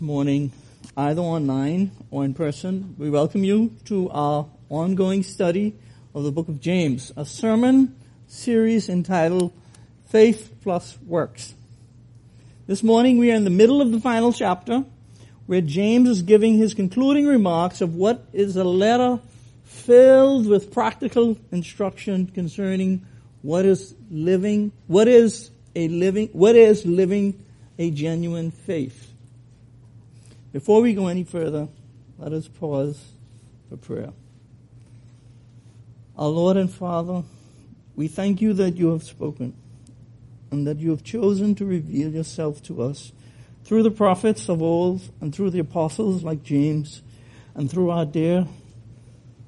morning, either online or in person. We welcome you to our ongoing study of the book of James, a sermon series entitled Faith Plus Works. This morning we are in the middle of the final chapter where James is giving his concluding remarks of what is a letter filled with practical instruction concerning what is living, what is a living, what is living a genuine faith. Before we go any further, let us pause for prayer. Our Lord and Father, we thank you that you have spoken and that you have chosen to reveal yourself to us through the prophets of old and through the apostles like James and through our dear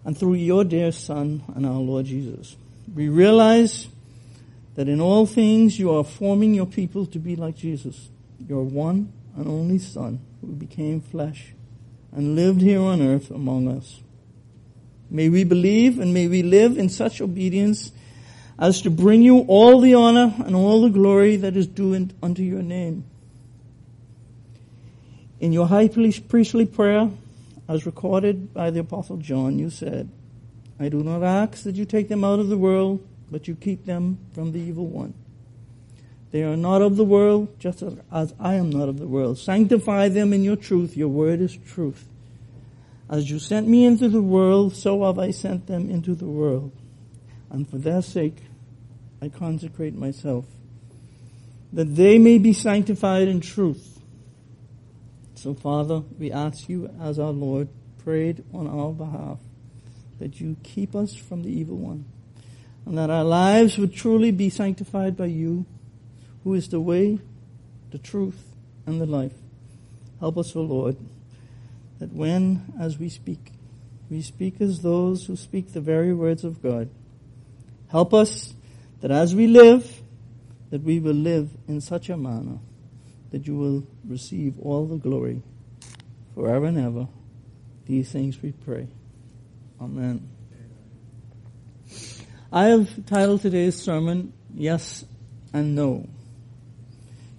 and through your dear Son and our Lord Jesus. We realize that in all things you are forming your people to be like Jesus, You're one and only Son who became flesh and lived here on earth among us. May we believe and may we live in such obedience as to bring you all the honor and all the glory that is due unto your name. In your high priestly prayer, as recorded by the apostle John, you said, I do not ask that you take them out of the world, but you keep them from the evil one. They are not of the world, just as I am not of the world. Sanctify them in your truth. Your word is truth. As you sent me into the world, so have I sent them into the world. And for their sake, I consecrate myself, that they may be sanctified in truth. So, Father, we ask you, as our Lord prayed on our behalf, that you keep us from the evil one, and that our lives would truly be sanctified by you who is the way, the truth, and the life. Help us, O Lord, that when, as we speak, we speak as those who speak the very words of God. Help us that as we live, that we will live in such a manner that you will receive all the glory forever and ever. These things we pray. Amen. I have titled today's sermon, Yes and No.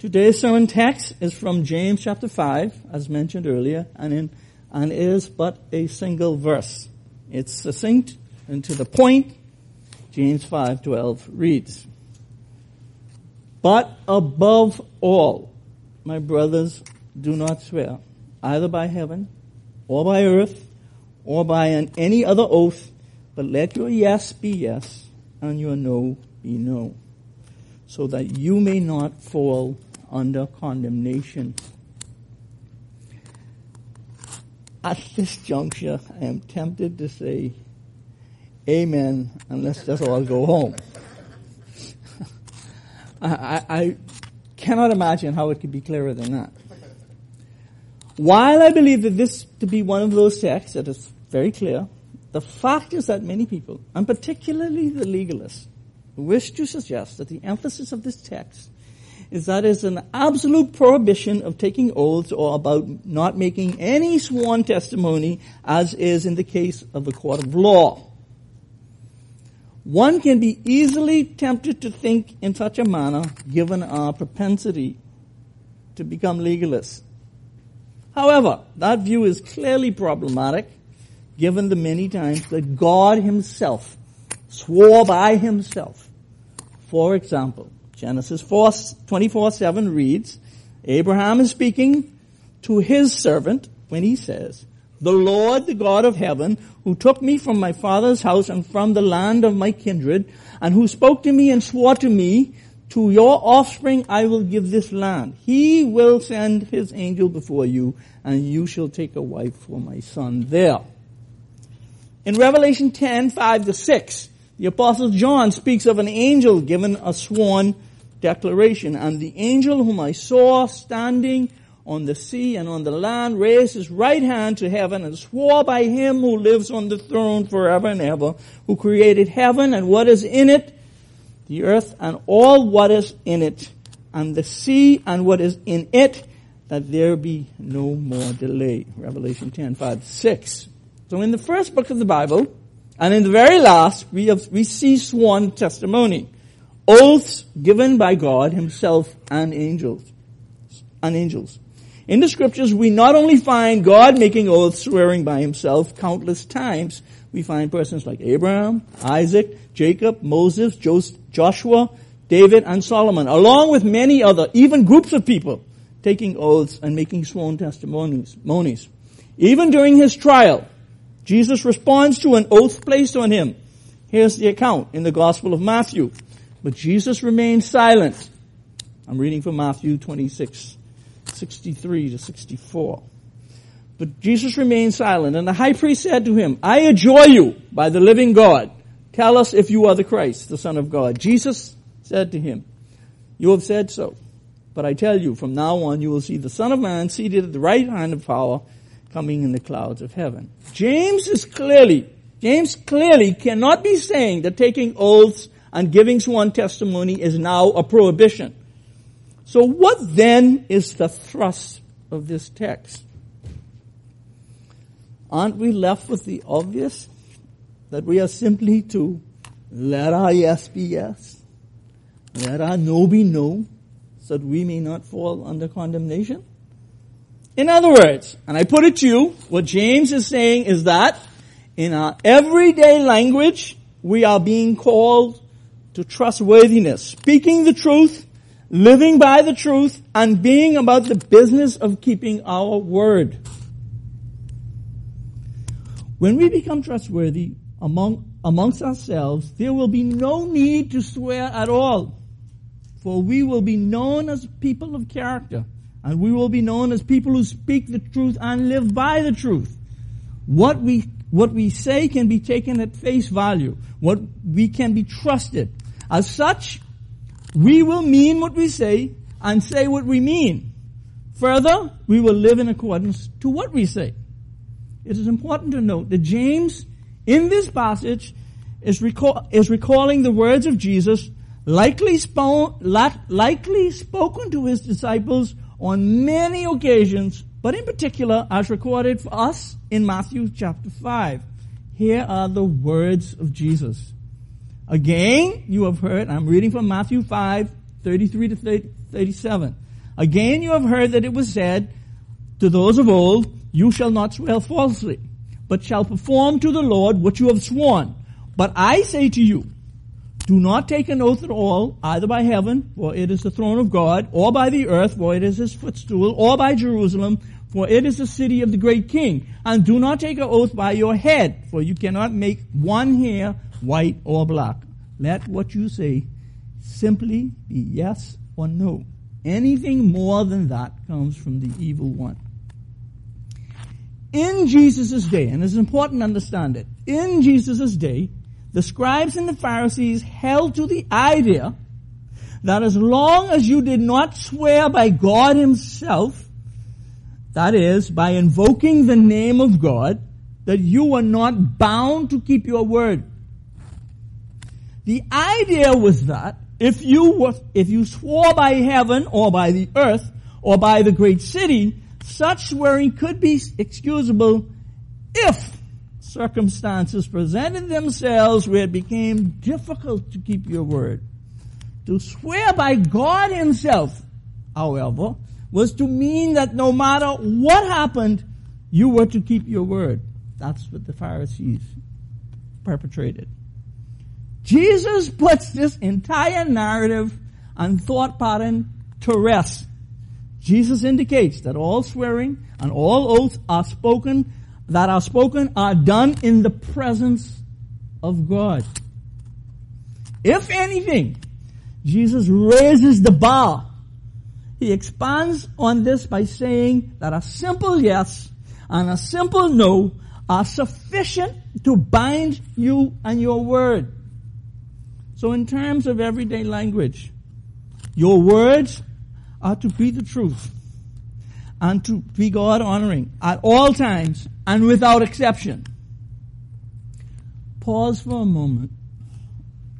Today's sermon text is from James chapter 5, as mentioned earlier, and, in, and is but a single verse. It's succinct and to the point. James 5:12 reads, But above all, my brothers, do not swear, either by heaven, or by earth, or by an, any other oath, but let your yes be yes, and your no be no, so that you may not fall under condemnation. At this juncture, I am tempted to say, Amen, and let's just all go home. I, I, cannot imagine how it could be clearer than that. While I believe that this to be one of those texts that is very clear, the fact is that many people, and particularly the legalists, wish to suggest that the emphasis of this text is that is an absolute prohibition of taking oaths or about not making any sworn testimony as is in the case of the court of law. One can be easily tempted to think in such a manner given our propensity to become legalists. However, that view is clearly problematic given the many times that God himself swore by himself. For example, Genesis 4, 24, 7 reads, Abraham is speaking to his servant when he says, The Lord, the God of heaven, who took me from my father's house and from the land of my kindred, and who spoke to me and swore to me, to your offspring I will give this land. He will send his angel before you, and you shall take a wife for my son there. In Revelation 10, 5 to 6, the apostle John speaks of an angel given a sworn declaration. And the angel whom I saw standing on the sea and on the land raised his right hand to heaven and swore by him who lives on the throne forever and ever, who created heaven and what is in it, the earth and all what is in it, and the sea and what is in it, that there be no more delay. Revelation 10, 5, 6. So in the first book of the Bible, and in the very last, we, have, we see sworn testimony oaths given by God himself and angels. And angels. In the scriptures, we not only find God making oaths swearing by himself countless times, we find persons like Abraham, Isaac, Jacob, Moses, Joshua, David, and Solomon, along with many other, even groups of people, taking oaths and making sworn testimonies. Even during his trial, Jesus responds to an oath placed on him. Here's the account in the Gospel of Matthew. But Jesus remained silent. I'm reading from Matthew 26, 63 to 64. But Jesus remained silent, and the high priest said to him, I adjure you by the living God, tell us if you are the Christ, the Son of God. Jesus said to him, You have said so. But I tell you, from now on you will see the Son of Man seated at the right hand of power, coming in the clouds of heaven. James is clearly, James clearly cannot be saying that taking oaths and giving sworn testimony is now a prohibition. So what then is the thrust of this text? Aren't we left with the obvious? That we are simply to let our yes be yes, let our no be no, so that we may not fall under condemnation? In other words, and I put it to you, what James is saying is that in our everyday language, we are being called to trustworthiness, speaking the truth, living by the truth, and being about the business of keeping our word. When we become trustworthy among, amongst ourselves, there will be no need to swear at all, for we will be known as people of character. And we will be known as people who speak the truth and live by the truth. What we, what we say can be taken at face value. What we can be trusted. As such, we will mean what we say and say what we mean. Further, we will live in accordance to what we say. It is important to note that James, in this passage, is, recall, is recalling the words of Jesus, likely, spo- likely spoken to his disciples on many occasions, but in particular as recorded for us in Matthew chapter 5. Here are the words of Jesus. Again, you have heard, I'm reading from Matthew 5, 33 to 30, 37. Again, you have heard that it was said to those of old, you shall not swear falsely, but shall perform to the Lord what you have sworn. But I say to you, do not take an oath at all, either by heaven, for it is the throne of God, or by the earth, for it is his footstool, or by Jerusalem, for it is the city of the great king. And do not take an oath by your head, for you cannot make one hair white or black. Let what you say simply be yes or no. Anything more than that comes from the evil one. In Jesus' day, and it's important to understand it, in Jesus' day, the scribes and the Pharisees held to the idea that as long as you did not swear by God himself, that is, by invoking the name of God, that you were not bound to keep your word. The idea was that if you were, if you swore by heaven or by the earth or by the great city, such swearing could be excusable if circumstances presented themselves where it became difficult to keep your word. To swear by God himself, however, was to mean that no matter what happened, you were to keep your word. That's what the Pharisees perpetrated. Jesus puts this entire narrative and thought pattern to rest. Jesus indicates that all swearing and all oaths are spoken that are spoken are done in the presence of God. If anything, Jesus raises the bar. He expands on this by saying that a simple yes and a simple no are sufficient to bind you and your word. So in terms of everyday language, your words are to be the truth and to be God honoring at all times and without exception. Pause for a moment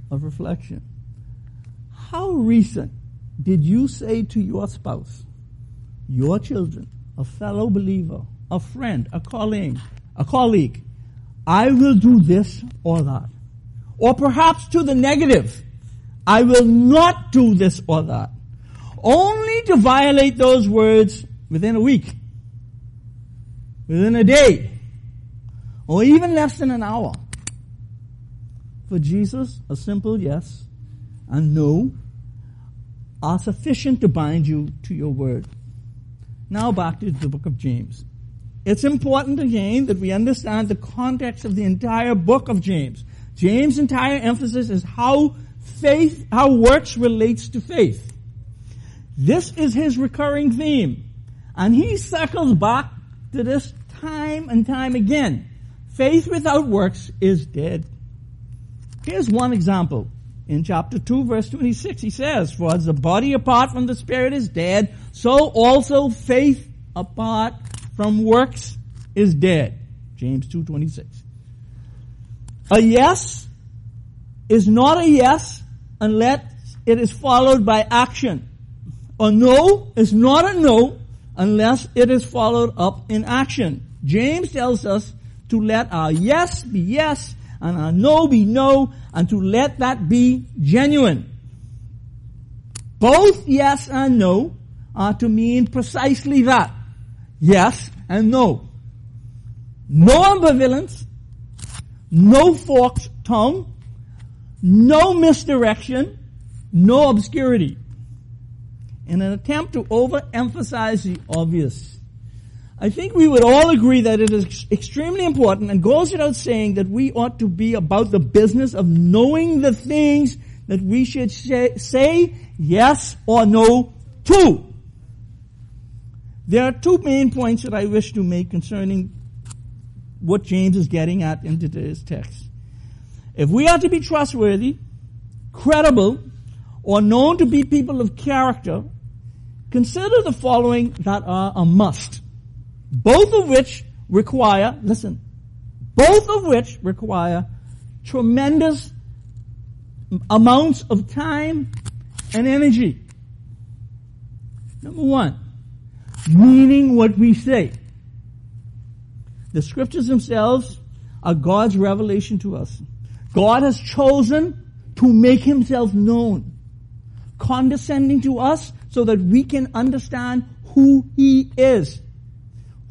of reflection. How recent did you say to your spouse, your children, a fellow believer, a friend, a colleague, a colleague, I will do this or that. Or perhaps to the negative, I will not do this or that. Only to violate those words within a week, within a day, or even less than an hour. For Jesus, a simple yes and no are sufficient to bind you to your word. Now back to the book of James. It's important again that we understand the context of the entire book of James. James' entire emphasis is how faith, how works relates to faith. This is his recurring theme. And he circles back to this time and time again. Faith without works is dead. Here's one example. In chapter 2 verse 26 he says, For as the body apart from the spirit is dead, so also faith apart from works is dead. James 2.26. A yes is not a yes unless it is followed by action. A no is not a no unless it is followed up in action. James tells us to let our yes be yes and our no be no and to let that be genuine. Both yes and no are to mean precisely that. Yes and no. No ambivalence, no forked tongue, no misdirection, no obscurity. In an attempt to overemphasize the obvious, I think we would all agree that it is extremely important and goes without saying that we ought to be about the business of knowing the things that we should say yes or no to. There are two main points that I wish to make concerning what James is getting at in today's text. If we are to be trustworthy, credible, or known to be people of character, consider the following that are a must. Both of which require, listen, both of which require tremendous amounts of time and energy. Number one, meaning what we say. The scriptures themselves are God's revelation to us. God has chosen to make himself known, condescending to us so that we can understand who he is,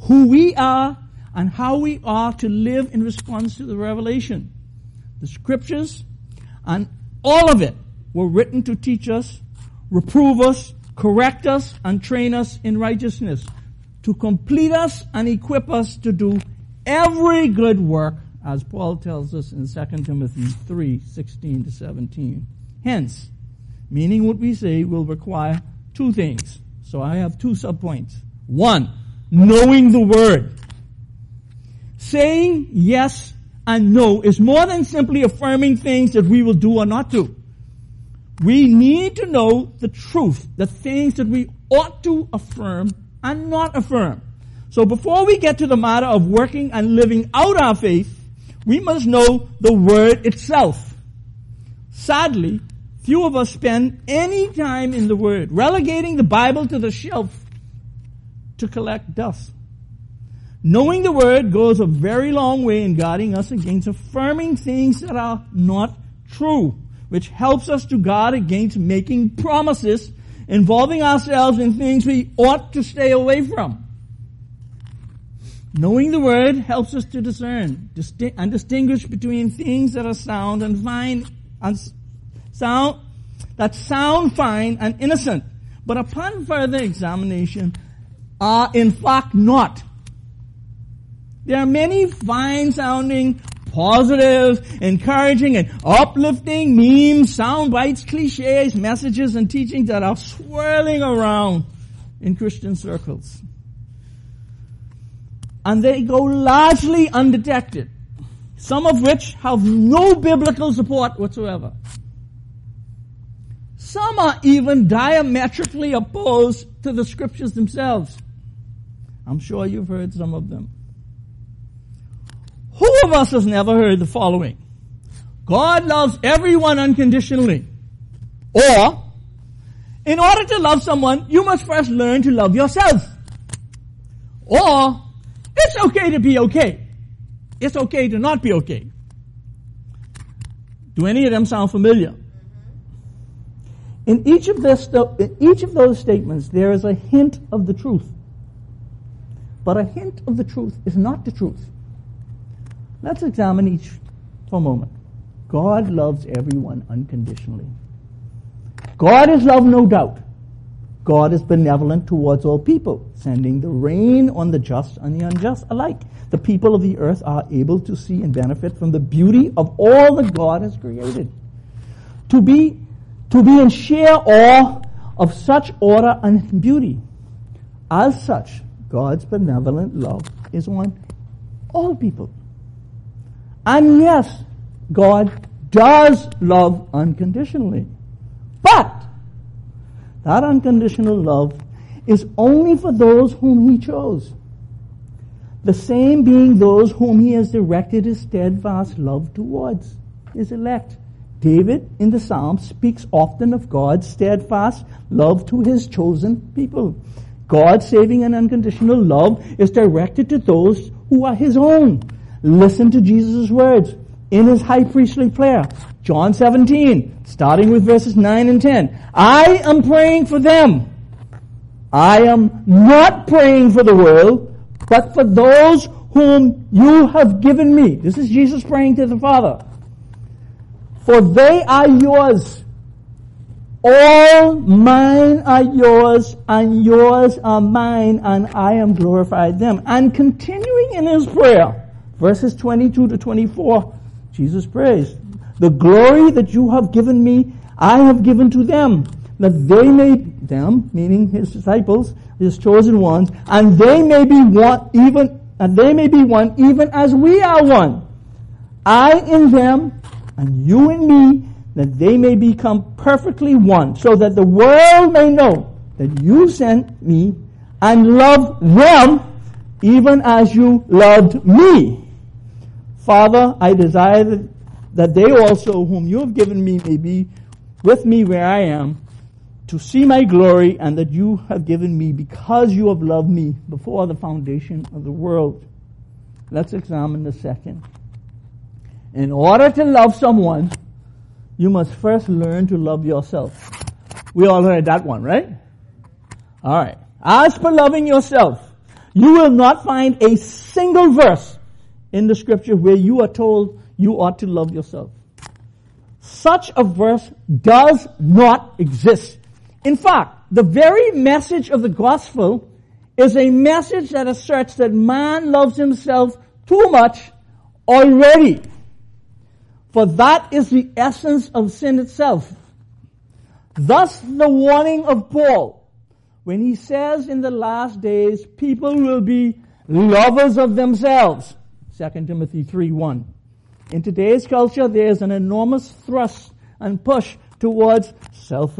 who we are, and how we are to live in response to the revelation. The scriptures and all of it were written to teach us, reprove us, correct us and train us in righteousness, to complete us and equip us to do every good work, as Paul tells us in 2 Timothy 3, 16 to 17. Hence, meaning what we say will require two things. So I have two subpoints. One, knowing the word. Saying yes and no is more than simply affirming things that we will do or not do. We need to know the truth, the things that we ought to affirm and not affirm. So before we get to the matter of working and living out our faith, we must know the word itself. Sadly, few of us spend any time in the word, relegating the Bible to the shelf to collect dust. Knowing the word goes a very long way in guarding us against affirming things that are not true which helps us to guard against making promises involving ourselves in things we ought to stay away from. Knowing the word helps us to discern and distinguish between things that are sound and fine sound that sound fine and innocent, but upon further examination are in fact not. There are many fine sounding positive, encouraging, and uplifting memes, sound bites, cliches, messages, and teachings that are swirling around in Christian circles. And they go largely undetected, some of which have no biblical support whatsoever. Some are even diametrically opposed to the scriptures themselves. I'm sure you've heard some of them. Who of us has never heard the following? God loves everyone unconditionally. Or, in order to love someone, you must first learn to love yourself. Or, it's okay to be okay. It's okay to not be okay. Do any of them sound familiar? In each of this, in each of those statements, there is a hint of the truth. but a hint of the truth is not the truth. Let's examine each for a moment. God loves everyone unconditionally. God is love, no doubt. God is benevolent towards all people, sending the rain on the just and the unjust alike. The people of the earth are able to see and benefit from the beauty of all that God has created. To be, to be in sheer awe of such order and beauty. As such, God's benevolent love is on all people. And yes, God does love unconditionally. But that unconditional love is only for those whom he chose. The same being those whom he has directed his steadfast love towards, his elect. David in the Psalms speaks often of God's steadfast love to his chosen people. God's saving and unconditional love is directed to those who are his own. Listen to Jesus' words in his high priestly prayer. John 17, starting with verses 9 and 10. I am praying for them. I am not praying for the world, but for those whom you have given me. This is Jesus praying to the Father. For they are yours. All mine are yours, and yours are mine, and I am glorified them. And continuing in his prayer, verses 22 to 24, Jesus prays, the glory that you have given me, I have given to them, that they may, them, meaning his disciples, his chosen ones, and they may be one, even, and they may be one, even as we are one. I in them, and you and me, that they may become perfectly one, so that the world may know that you sent me and love them even as you loved me. Father, I desire that they also, whom you have given me, may be with me where I am, to see my glory, and that you have given me because you have loved me before the foundation of the world. Let's examine the second. In order to love someone, you must first learn to love yourself. We all heard that one, right? Alright. As for loving yourself, you will not find a single verse in the scripture where you are told you ought to love yourself. Such a verse does not exist. In fact, the very message of the gospel is a message that asserts that man loves himself too much already. For that is the essence of sin itself. Thus the warning of Paul when he says in the last days people will be lovers of themselves. 2 Timothy 3 1. In today's culture, there's an enormous thrust and push towards self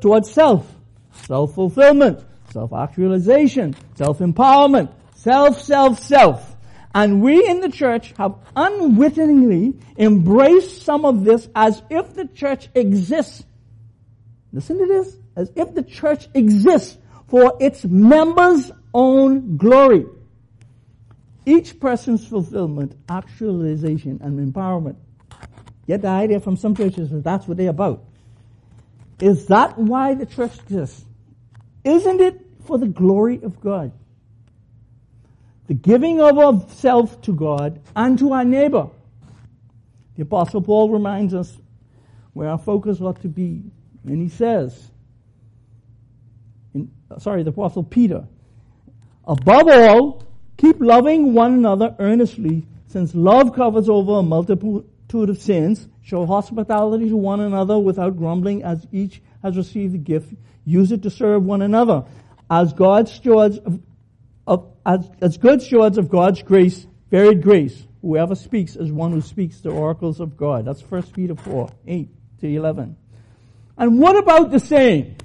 towards self, self-fulfillment, self-actualization, self-empowerment, self, self, self. And we in the church have unwittingly embraced some of this as if the church exists. Listen to this. As if the church exists for its members' own glory each person's fulfillment, actualization, and empowerment. Get the idea from some churches that that's what they're about. Is that why the church exists? Isn't it for the glory of God? The giving of ourself to God and to our neighbor. The apostle Paul reminds us where our focus ought to be. And he says, in, sorry, the apostle Peter, above all, Keep loving one another earnestly, since love covers over a multitude of sins. Show hospitality to one another without grumbling, as each has received a gift. Use it to serve one another. As God's stewards of as, as good stewards of God's grace, varied grace. Whoever speaks is one who speaks the oracles of God. That's 1 Peter 4, 8 to 11. And what about the saying,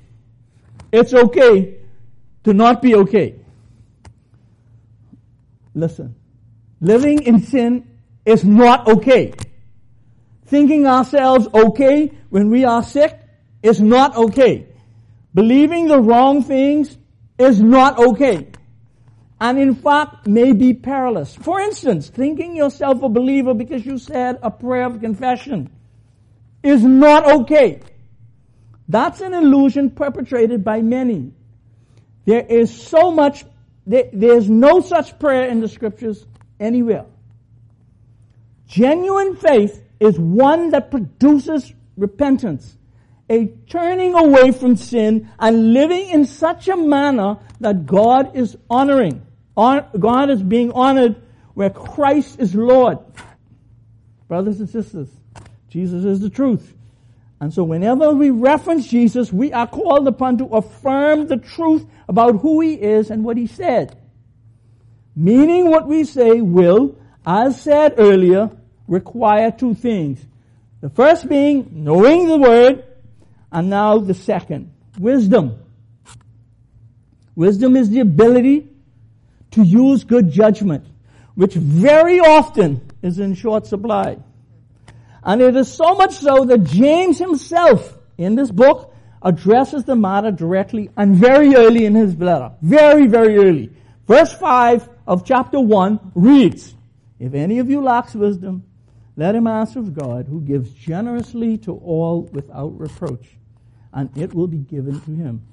it's okay to not be okay? Listen, living in sin is not okay. Thinking ourselves okay when we are sick is not okay. Believing the wrong things is not okay. And in fact may be perilous. For instance, thinking yourself a believer because you said a prayer of confession is not okay. That's an illusion perpetrated by many. There is so much there, there's no such prayer in the scriptures anywhere. Genuine faith is one that produces repentance, a turning away from sin and living in such a manner that God is honoring. God is being honored where Christ is Lord. Brothers and sisters, Jesus is the truth. And so whenever we reference Jesus, we are called upon to affirm the truth about who he is and what he said. Meaning what we say will, as said earlier, require two things. The first being knowing the word, and now the second, wisdom. Wisdom is the ability to use good judgment, which very often is in short supply. And it is so much so that James himself, in this book, addresses the matter directly and very early in his letter. Very, very early. Verse 5 of chapter 1 reads, If any of you lacks wisdom, let him ask of God, who gives generously to all without reproach, and it will be given to him.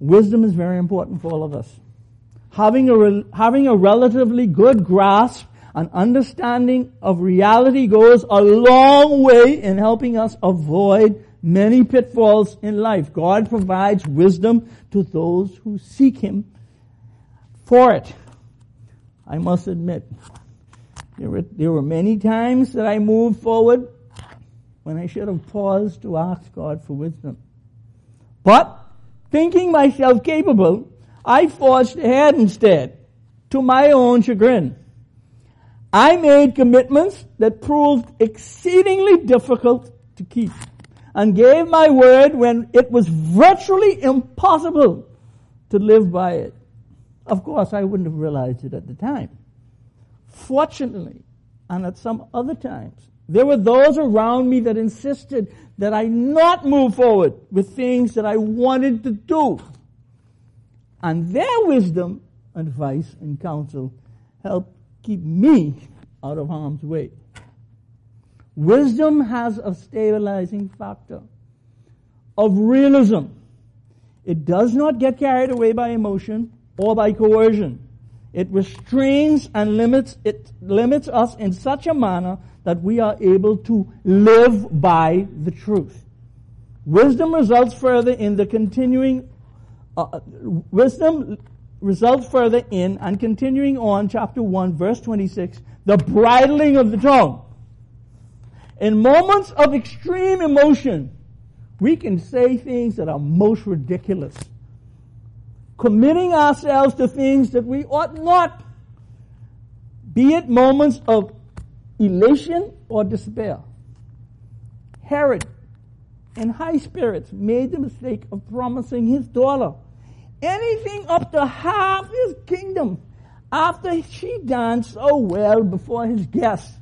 Wisdom is very important for all of us. Having a, having a relatively good grasp and understanding of reality goes a long way in helping us avoid many pitfalls in life. God provides wisdom to those who seek Him for it. I must admit, there were, there were many times that I moved forward when I should have paused to ask God for wisdom. But, thinking myself capable, I forged ahead instead, to my own chagrin. I made commitments that proved exceedingly difficult to keep and gave my word when it was virtually impossible to live by it. Of course, I wouldn't have realized it at the time. Fortunately, and at some other times, there were those around me that insisted that I not move forward with things that I wanted to do. And their wisdom, advice, and counsel help keep me out of harm's way. Wisdom has a stabilizing factor of realism. It does not get carried away by emotion or by coercion. It restrains and limits, it limits us in such a manner that we are able to live by the truth. Wisdom results further in the continuing, uh, wisdom results further in and continuing on chapter 1 verse 26, the bridling of the tongue. In moments of extreme emotion, we can say things that are most ridiculous committing ourselves to things that we ought not, be it moments of elation or despair. Herod, in high spirits, made the mistake of promising his daughter anything up to half his kingdom after she danced so well before his guests.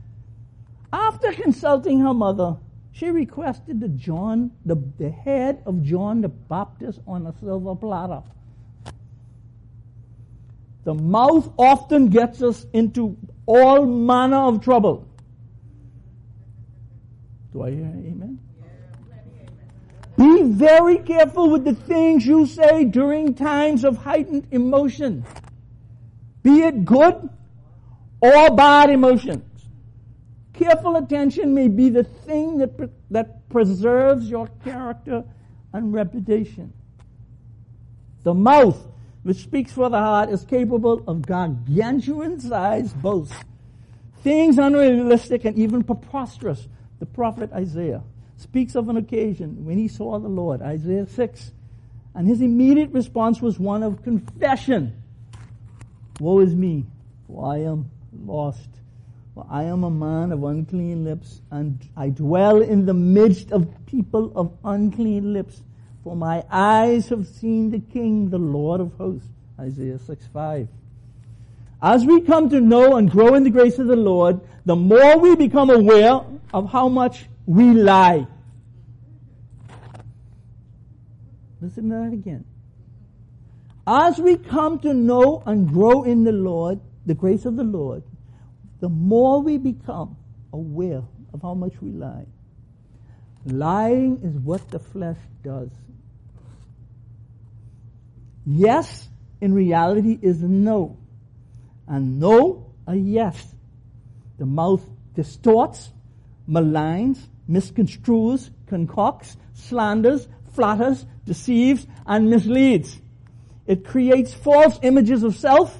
After consulting her mother, she requested the John, the, the head of John the Baptist on a silver platter. The mouth often gets us into all manner of trouble. Do I hear amen? Be very careful with the things you say during times of heightened emotion. Be it good or bad emotions. Careful attention may be the thing that, that preserves your character and reputation. The mouth which speaks for the heart, is capable of gargantuan size boasts. Things unrealistic and even preposterous. The prophet Isaiah speaks of an occasion when he saw the Lord, Isaiah 6, and his immediate response was one of confession. Woe is me, for I am lost. For I am a man of unclean lips, and I dwell in the midst of people of unclean lips for my eyes have seen the King, the Lord of hosts. Isaiah 6 5. As we come to know and grow in the grace of the Lord, the more we become aware of how much we lie. Listen to that again. As we come to know and grow in the Lord, the grace of the Lord, the more we become aware of how much we lie. Lying is what the flesh does. Yes, in reality is no. And no, a yes. The mouth distorts, maligns, misconstrues, concocts, slanders, flatters, deceives, and misleads. It creates false images of self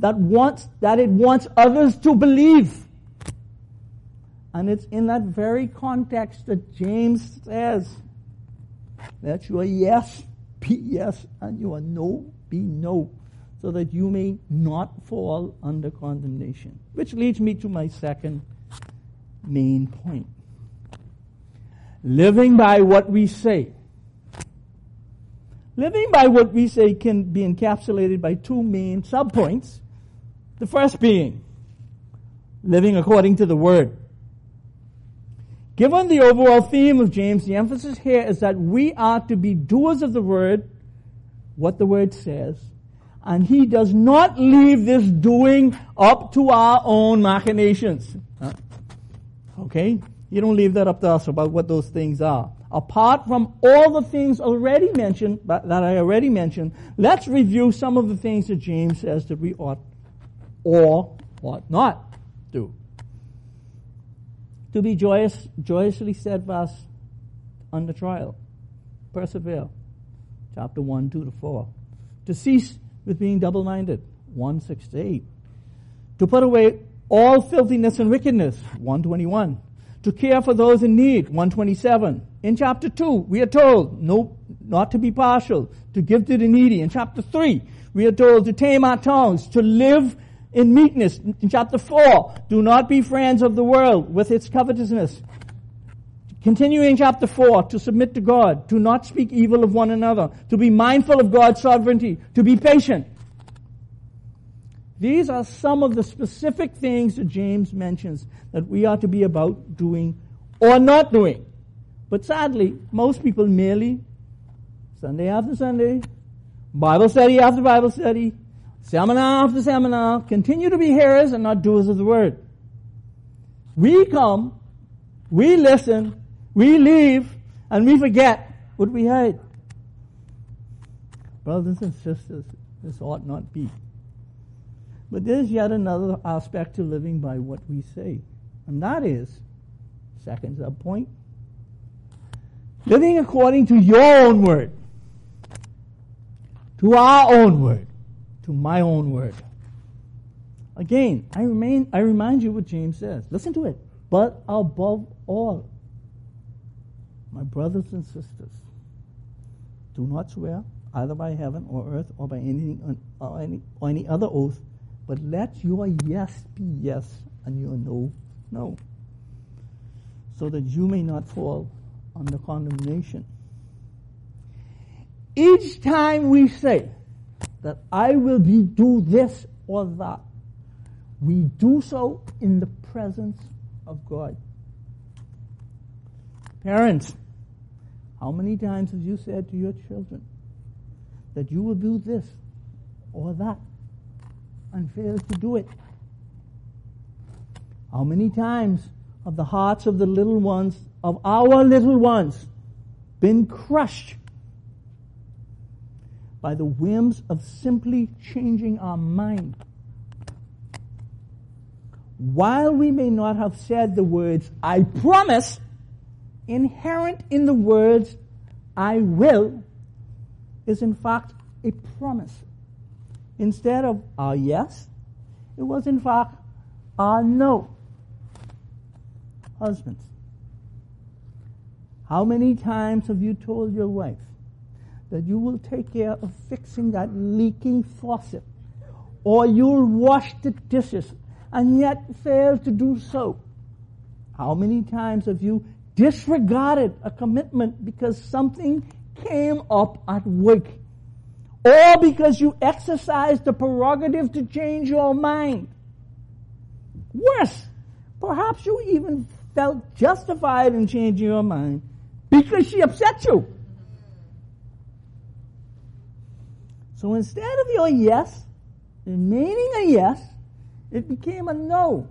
that wants, that it wants others to believe. And it's in that very context that James says, let your yes be yes and your no be no, so that you may not fall under condemnation. Which leads me to my second main point. Living by what we say. Living by what we say can be encapsulated by two main subpoints. The first being living according to the Word. Given the overall theme of James, the emphasis here is that we are to be doers of the Word, what the Word says, and He does not leave this doing up to our own machinations. Okay? You don't leave that up to us about what those things are. Apart from all the things already mentioned, that I already mentioned, let's review some of the things that James says that we ought or ought not do. To be joyous, joyously steadfast under trial. Persevere. Chapter 1, 2 to 4. To cease with being double minded. 1, 6 to 8. To put away all filthiness and wickedness. 121 to care for those in need, 127. In chapter 2, we are told no, not to be partial, to give to the needy. In chapter 3, we are told to tame our tongues, to live in meekness. In chapter 4, do not be friends of the world with its covetousness. Continuing in chapter 4, to submit to God, to not speak evil of one another, to be mindful of God's sovereignty, to be patient, these are some of the specific things that James mentions that we are to be about doing or not doing. But sadly, most people merely, Sunday after Sunday, Bible study after Bible study, seminar after seminar, continue to be hearers and not doers of the word. We come, we listen, we leave, and we forget what we heard. Brothers and sisters, this ought not be. But there's yet another aspect to living by what we say. And that is, second sub point, living according to your own word, to our own word, to my own word. Again, I remain, I remind you what James says. Listen to it. But above all, my brothers and sisters, do not swear either by heaven or earth or by anything or any, or any other oath, but let your yes be yes and your no, no. So that you may not fall under condemnation. Each time we say that I will be do this or that, we do so in the presence of God. Parents, how many times have you said to your children that you will do this or that? And fails to do it. How many times have the hearts of the little ones, of our little ones, been crushed by the whims of simply changing our mind? While we may not have said the words, I promise, inherent in the words, I will, is in fact a promise Instead of our yes, it was in fact our no. Husbands, how many times have you told your wife that you will take care of fixing that leaking faucet or you'll wash the dishes and yet fail to do so? How many times have you disregarded a commitment because something came up at work or because you exercise the prerogative to change your mind. Worse, perhaps you even felt justified in changing your mind because she upset you. So instead of your yes remaining a yes, it became a no.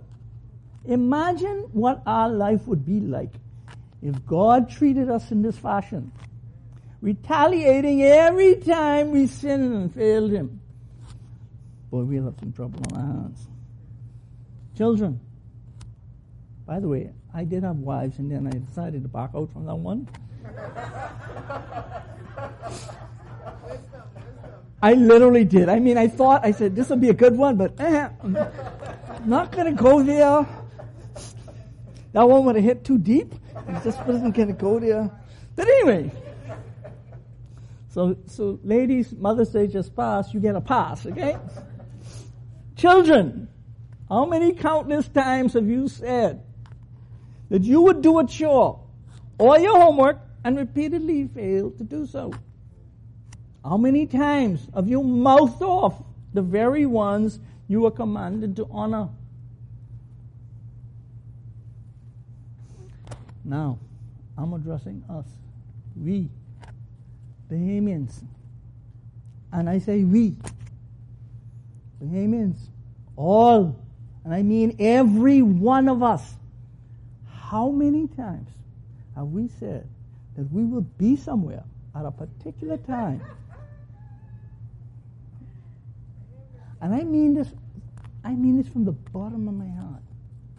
Imagine what our life would be like if God treated us in this fashion retaliating every time we sinned and failed him. boy, we'll have some trouble on our hands. Children. By the way, I did have wives, and then I decided to back out from that one. I literally did. I mean, I thought, I said, this would be a good one, but eh, I'm not going to go there. That one would have hit too deep. I just wasn't going to go there. But anyway, so, so ladies, Mother's Day just passed, you get a pass, okay? Children, how many countless times have you said that you would do a chore or your homework and repeatedly failed to do so? How many times have you mouthed off the very ones you were commanded to honor? Now, I'm addressing us. We, Bahamians. And I say we, Bahamians, all, and I mean every one of us. How many times have we said that we will be somewhere at a particular time And I mean this, I mean this from the bottom of my heart.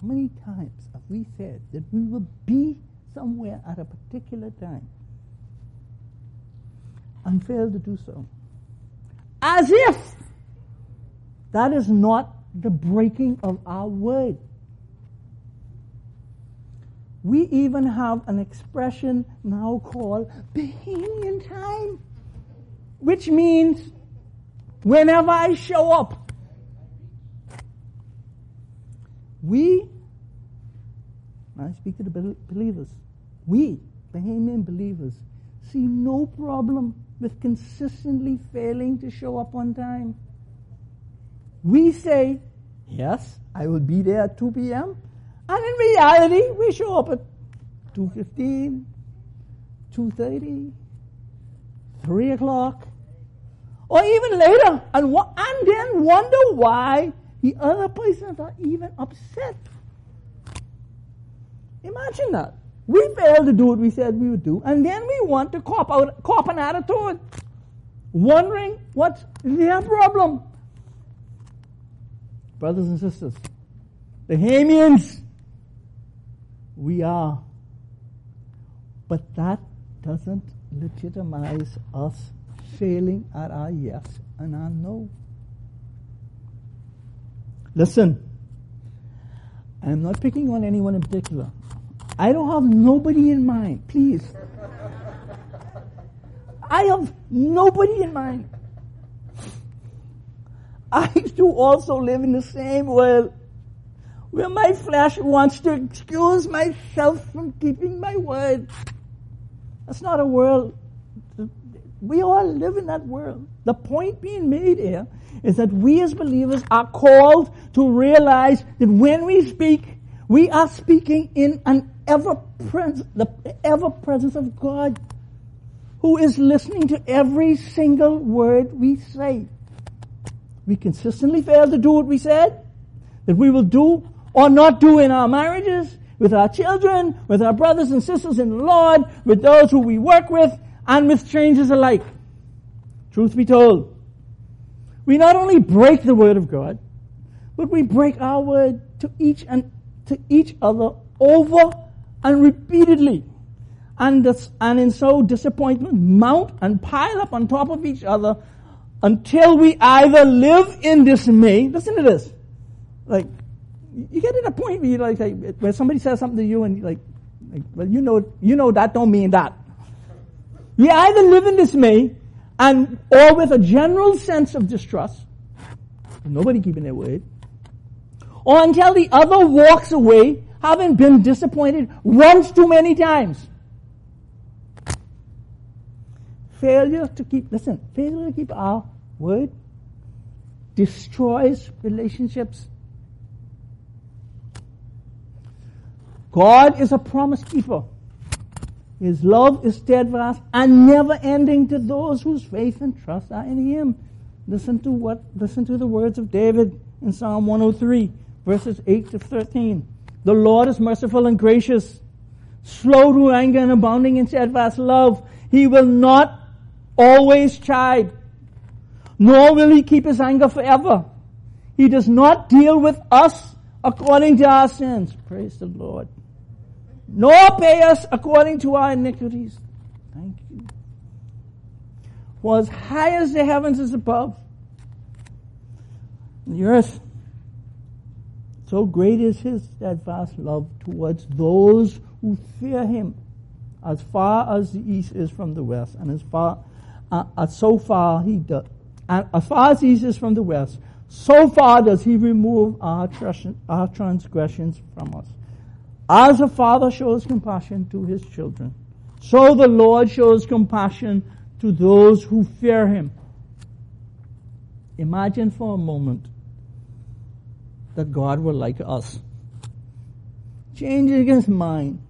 How many times have we said that we will be somewhere at a particular time and failed to do so? As if that is not the breaking of our word. We even have an expression now called Bahamian time, which means whenever I show up. We, I speak to the believers, we, Bahamian believers, see no problem with consistently failing to show up on time. We say, yes, I will be there at 2 p.m. And in reality, we show up at 2.15, 2.30, 3 o'clock, or even later, and, and then wonder why the other persons are even upset. Imagine that. We failed to do what we said we would do, and then we want to cop out, cop an attitude, wondering what's their problem. Brothers and sisters, the Bahamians, we are. But that doesn't legitimize us failing at our yes and our no. Listen, I'm not picking on anyone in particular. I don't have nobody in mind, please. I have nobody in mind. I too also live in the same world where my flesh wants to excuse myself from keeping my word. That's not a world we all live in that world. The point being made here is that we as believers are called to realize that when we speak, we are speaking in an ever the ever presence of God, who is listening to every single word we say. We consistently fail to do what we said, that we will do or not do in our marriages, with our children, with our brothers and sisters in the Lord, with those who we work with, and with strangers alike. Truth be told, we not only break the word of God, but we break our word to each and to each other over and repeatedly. And, this, and in so disappointment mount and pile up on top of each other until we either live in dismay. Listen to this. Like, you get to the point where you like, like where somebody says something to you and like, like, well, you know, you know that don't mean that. You either live in dismay and, or with a general sense of distrust, nobody keeping their word, or until the other walks away having been disappointed once too many times. Failure to keep, listen, failure to keep our word destroys relationships. God is a promise keeper. His love is steadfast and never ending to those whose faith and trust are in Him. Listen to what, listen to the words of David in Psalm 103, verses 8 to 13. The Lord is merciful and gracious, slow to anger and abounding in steadfast love. He will not always chide, nor will he keep his anger forever. He does not deal with us according to our sins. Praise the Lord. Nor pay us according to our iniquities. Thank you. For as high as the heavens is above the earth, so great is his steadfast love towards those who fear him. As far as the east is from the west, and as far uh, as so far he does, and as far as east is from the west, so far does he remove our, our transgressions from us. As a father shows compassion to his children, so the Lord shows compassion to those who fear him. Imagine for a moment that God were like us, changing his mind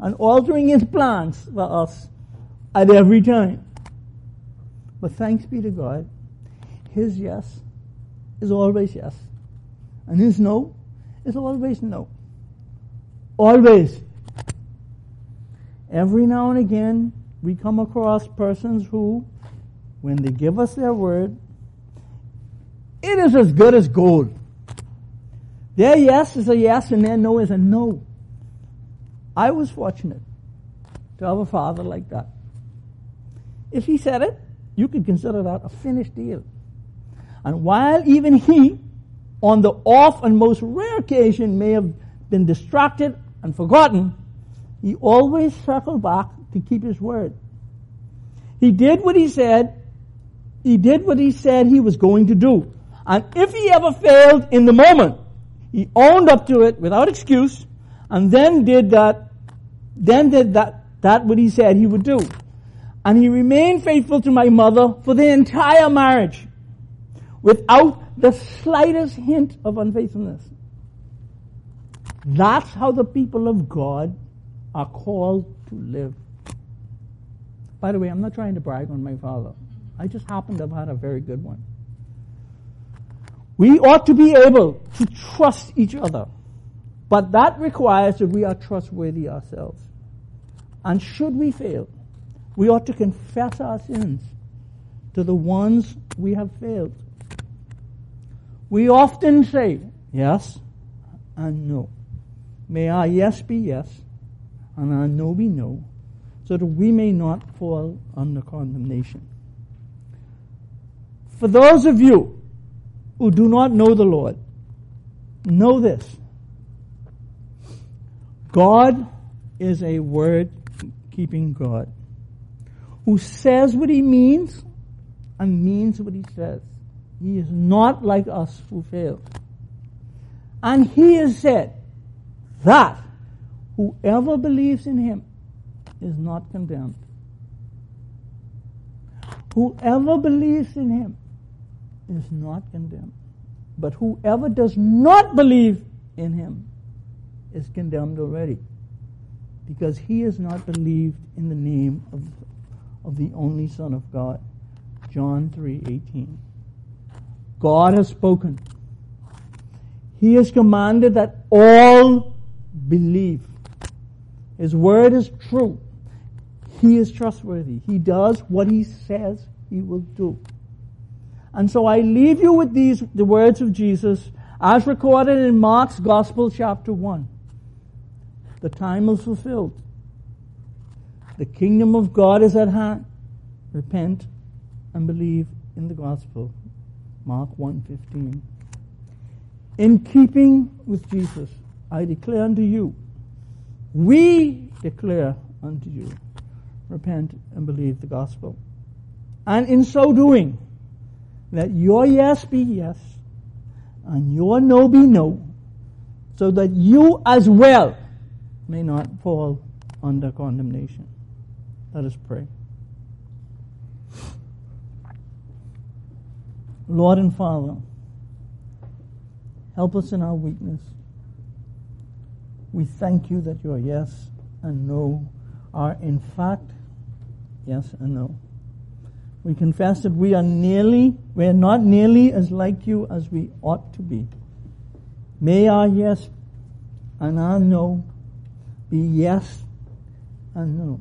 and altering his plans for us at every time. But thanks be to God, his yes is always yes. And his no is always no. Always. Every now and again, we come across persons who, when they give us their word, it is as good as gold. Their yes is a yes and their no is a no. I was fortunate to have a father like that. If he said it, you could consider that a finished deal. And while even he, on the off and most rare occasion, may have been distracted and forgotten, he always circled back to keep his word. He did what he said, he did what he said he was going to do. And if he ever failed in the moment, he owned up to it without excuse, and then did that, then did that, that what he said he would do. And he remained faithful to my mother for the entire marriage without the slightest hint of unfaithfulness. That's how the people of God are called to live. By the way, I'm not trying to brag on my father. I just happen to have had a very good one. We ought to be able to trust each other. But that requires that we are trustworthy ourselves. And should we fail, we ought to confess our sins to the ones we have failed. We often say yes and no. May our yes be yes and our no be no, so that we may not fall under condemnation. For those of you who do not know the Lord, know this. God is a word keeping God who says what he means and means what he says. He is not like us who fail. And he has said that whoever believes in him is not condemned. Whoever believes in him is not condemned. But whoever does not believe in him is condemned already. Because he has not believed in the name of, of the only Son of God. John 3:18. God has spoken. He has commanded that all believe. His word is true. He is trustworthy. He does what he says he will do. And so I leave you with these, the words of Jesus as recorded in Mark's Gospel chapter 1. The time is fulfilled. The kingdom of God is at hand. Repent and believe in the gospel. Mark 1:15. In keeping with Jesus, I declare unto you, we declare unto you, repent and believe the gospel. And in so doing, let your yes be yes and your no be no, so that you as well may not fall under condemnation. Let us pray. Lord and Father, help us in our weakness. We thank you that your yes and no are in fact yes and no. We confess that we are nearly, we are not nearly as like you as we ought to be. May our yes and our no be yes and no.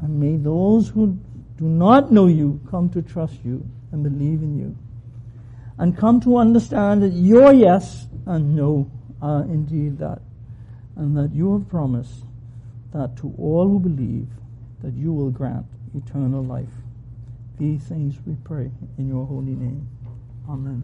And may those who do not know you come to trust you and believe in you. and come to understand that your yes and no are indeed that, and that you have promised that to all who believe that you will grant eternal life. These things we pray in your holy name. Amen.